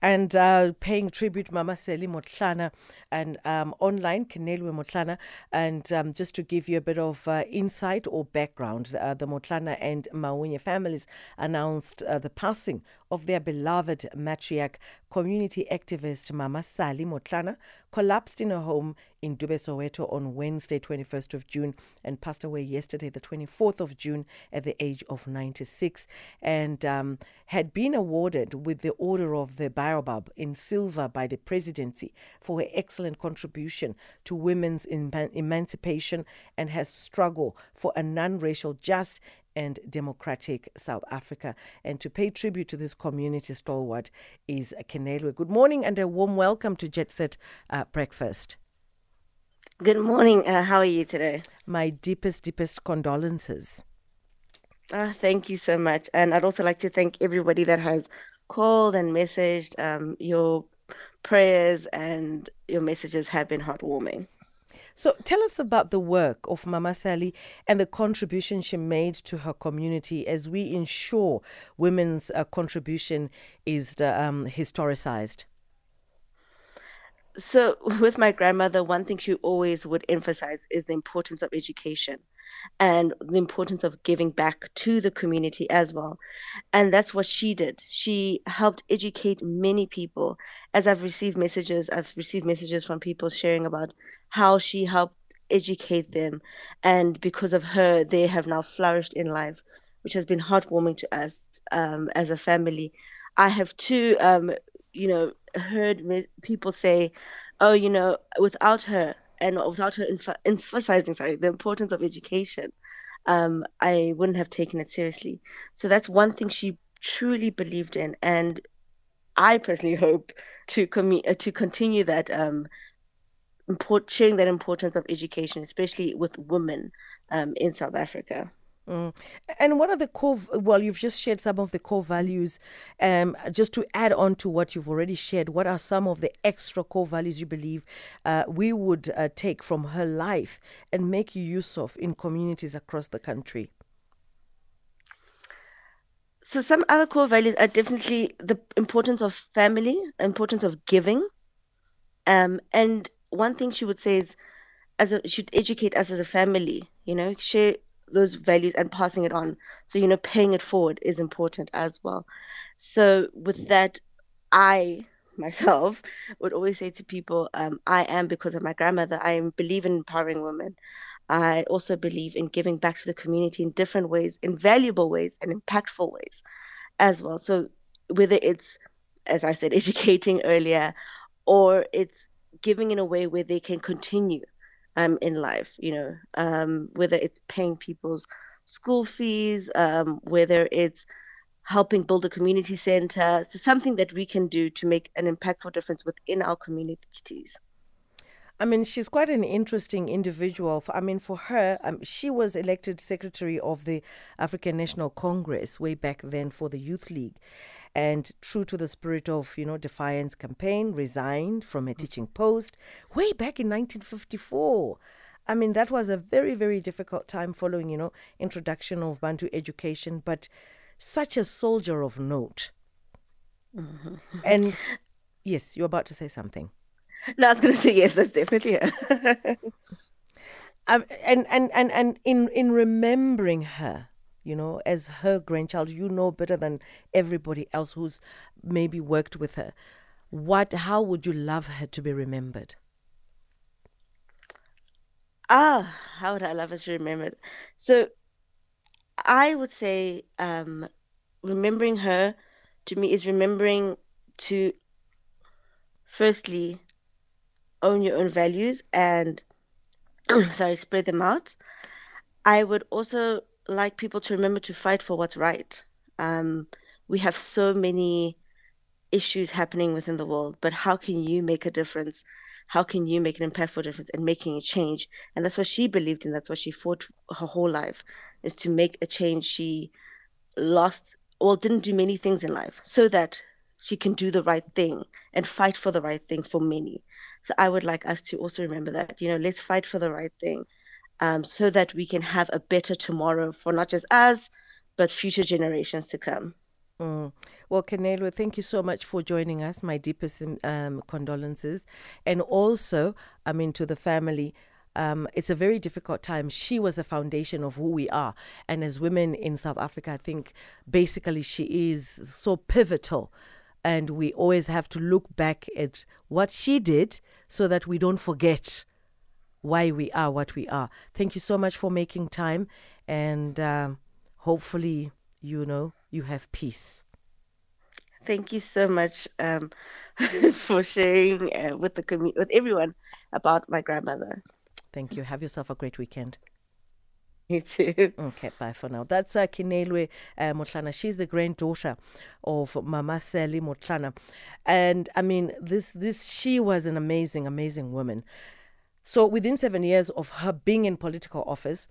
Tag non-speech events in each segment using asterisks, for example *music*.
and uh, paying tribute Mama Sally Motlana and um, online Keneilwe Motlana. And um, just to give you a bit of uh, insight or background, uh, the Motlana and Mawunye families announced uh, the passing of their beloved matriarch, community activist Mama Sally Motlana, collapsed in her home in Dube, Soweto on Wednesday, 21st of June, and passed away yesterday, the 24th of June, at the age of 96, and um, had been awarded with the Order of the Baobab in silver by the presidency for her excellent contribution to women's eman- emancipation and her struggle for a non-racial, just and democratic South Africa. And to pay tribute to this community stalwart is Keneilwe. Good morning and a warm welcome to Jet Set uh, Breakfast. Good morning. Uh, how are you today? My deepest, deepest condolences. Uh, thank you so much. And I'd also like to thank everybody that has called and messaged. Um, your prayers and your messages have been heartwarming. So tell us about the work of Mama Sally and the contribution she made to her community as we ensure women's uh, contribution is um, historicized. So, with my grandmother, one thing she always would emphasize is the importance of education and the importance of giving back to the community as well. And that's what she did. She helped educate many people. As I've received messages, I've received messages from people sharing about how she helped educate them. And because of her, they have now flourished in life, which has been heartwarming to us um, as a family. I have too, um, you know, heard people say, oh, you know, without her, and without her emph- emphasizing sorry the importance of education um, i wouldn't have taken it seriously. So that's one thing she truly believed in and i personally *laughs* hope to com- uh, to continue that um, import- sharing that importance of education especially with women um, in south africa Mm. And what are the core? Well, you've just shared some of the core values. Um, just to add on to what you've already shared, what are some of the extra core values you believe uh, we would uh, take from her life and make use of in communities across the country? So some other core values are definitely the importance of family, importance of giving, um, and one thing she would say is, as a, should educate us as a family. You know, share those values and passing it on. So, you know, paying it forward is important as well. So, with that, I myself *laughs* would always say to people, um, I am because of my grandmother. I believe in empowering women. I also believe in giving back to the community in different ways, in valuable ways, and impactful ways as well. So, whether it's, as I said, *laughs* educating earlier, or it's giving in a way where they can continue um, in life, you know, um, whether it's paying people's school fees, um, whether it's helping build a community center, so something that we can do to make an impactful difference within our communities. I mean, she's quite an interesting individual. I mean, for her, um, she was elected secretary of the African National Congress way back then for the Youth League. And true to the spirit of you know defiance campaign resigned from a teaching post way back in 1954 i mean that was a very very difficult time following you know introduction of bantu education but such a soldier of note. Mm-hmm. and *laughs* yes you're about to say something no i was going to say yes that's definitely her *laughs* um, and and and and in in remembering her you know, as her grandchild, you know better than everybody else who's maybe worked with her. What, how would you love her to be remembered? Ah, how would I love her to be remembered? So, I would say, um, remembering her to me is remembering to firstly own your own values and *clears throat* sorry spread them out i would also like people to remember to fight for what's right. Um, we have so many issues happening within the world, but how can you make a difference? How can you make an impactful difference in making a change? And that's what she believed in. That's what she fought her whole life, is to make a change. She lost, well, didn't do many things in life so that she can do the right thing and fight for the right thing for many. So I would like us to also remember that, you know, let's fight for the right thing um, so that we can have a better tomorrow for not just us, but future generations to come. Mm. Well, Keneilwe, thank you so much for joining us. My deepest um, condolences. And also, I mean, to the family, um, it's a very difficult time. She was the foundation of who we are. And as women in South Africa, I think basically she is so pivotal. And we always have to look back at what she did so that we don't forget why we are what we are. Thank you so much for making time. And um, hopefully, you know, you have peace. Thank you so much um, *laughs* for sharing uh, with the commu- with everyone about my grandmother. Thank you. Have yourself a great weekend. *laughs* You too. Okay, bye for now. That's uh, Keneilwe uh, Motlana. She's the granddaughter of Mama Sally Motlana, and I mean, this this she was an amazing, amazing woman. So within seven years of her being in political office,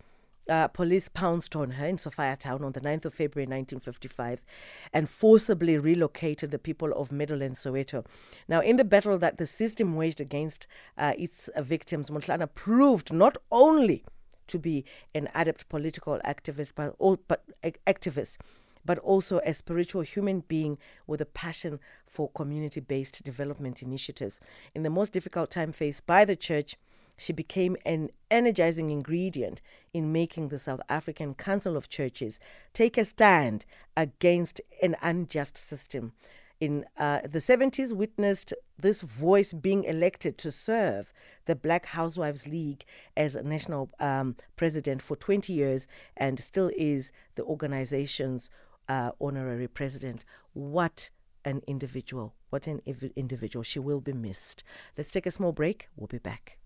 uh, police pounced on her in Sophiatown on the 9th of February 1955 and forcibly relocated the people of Meadowlands Soweto. Now, in the battle that the system waged against uh, its victims, Motlana proved not only to be an adept political activist, but, but activist, but also a spiritual human being with a passion for community based development initiatives. In the most difficult time faced by the church, she became an energizing ingredient in making the South African Council of Churches take a stand against an unjust system. In uh, the 70s, witnessed this voice being elected to serve the Black Housewives League as national um, president for 20 years and still is the organization's uh, honorary president. What an individual. What an individual. She will be missed. Let's take a small break. We'll be back.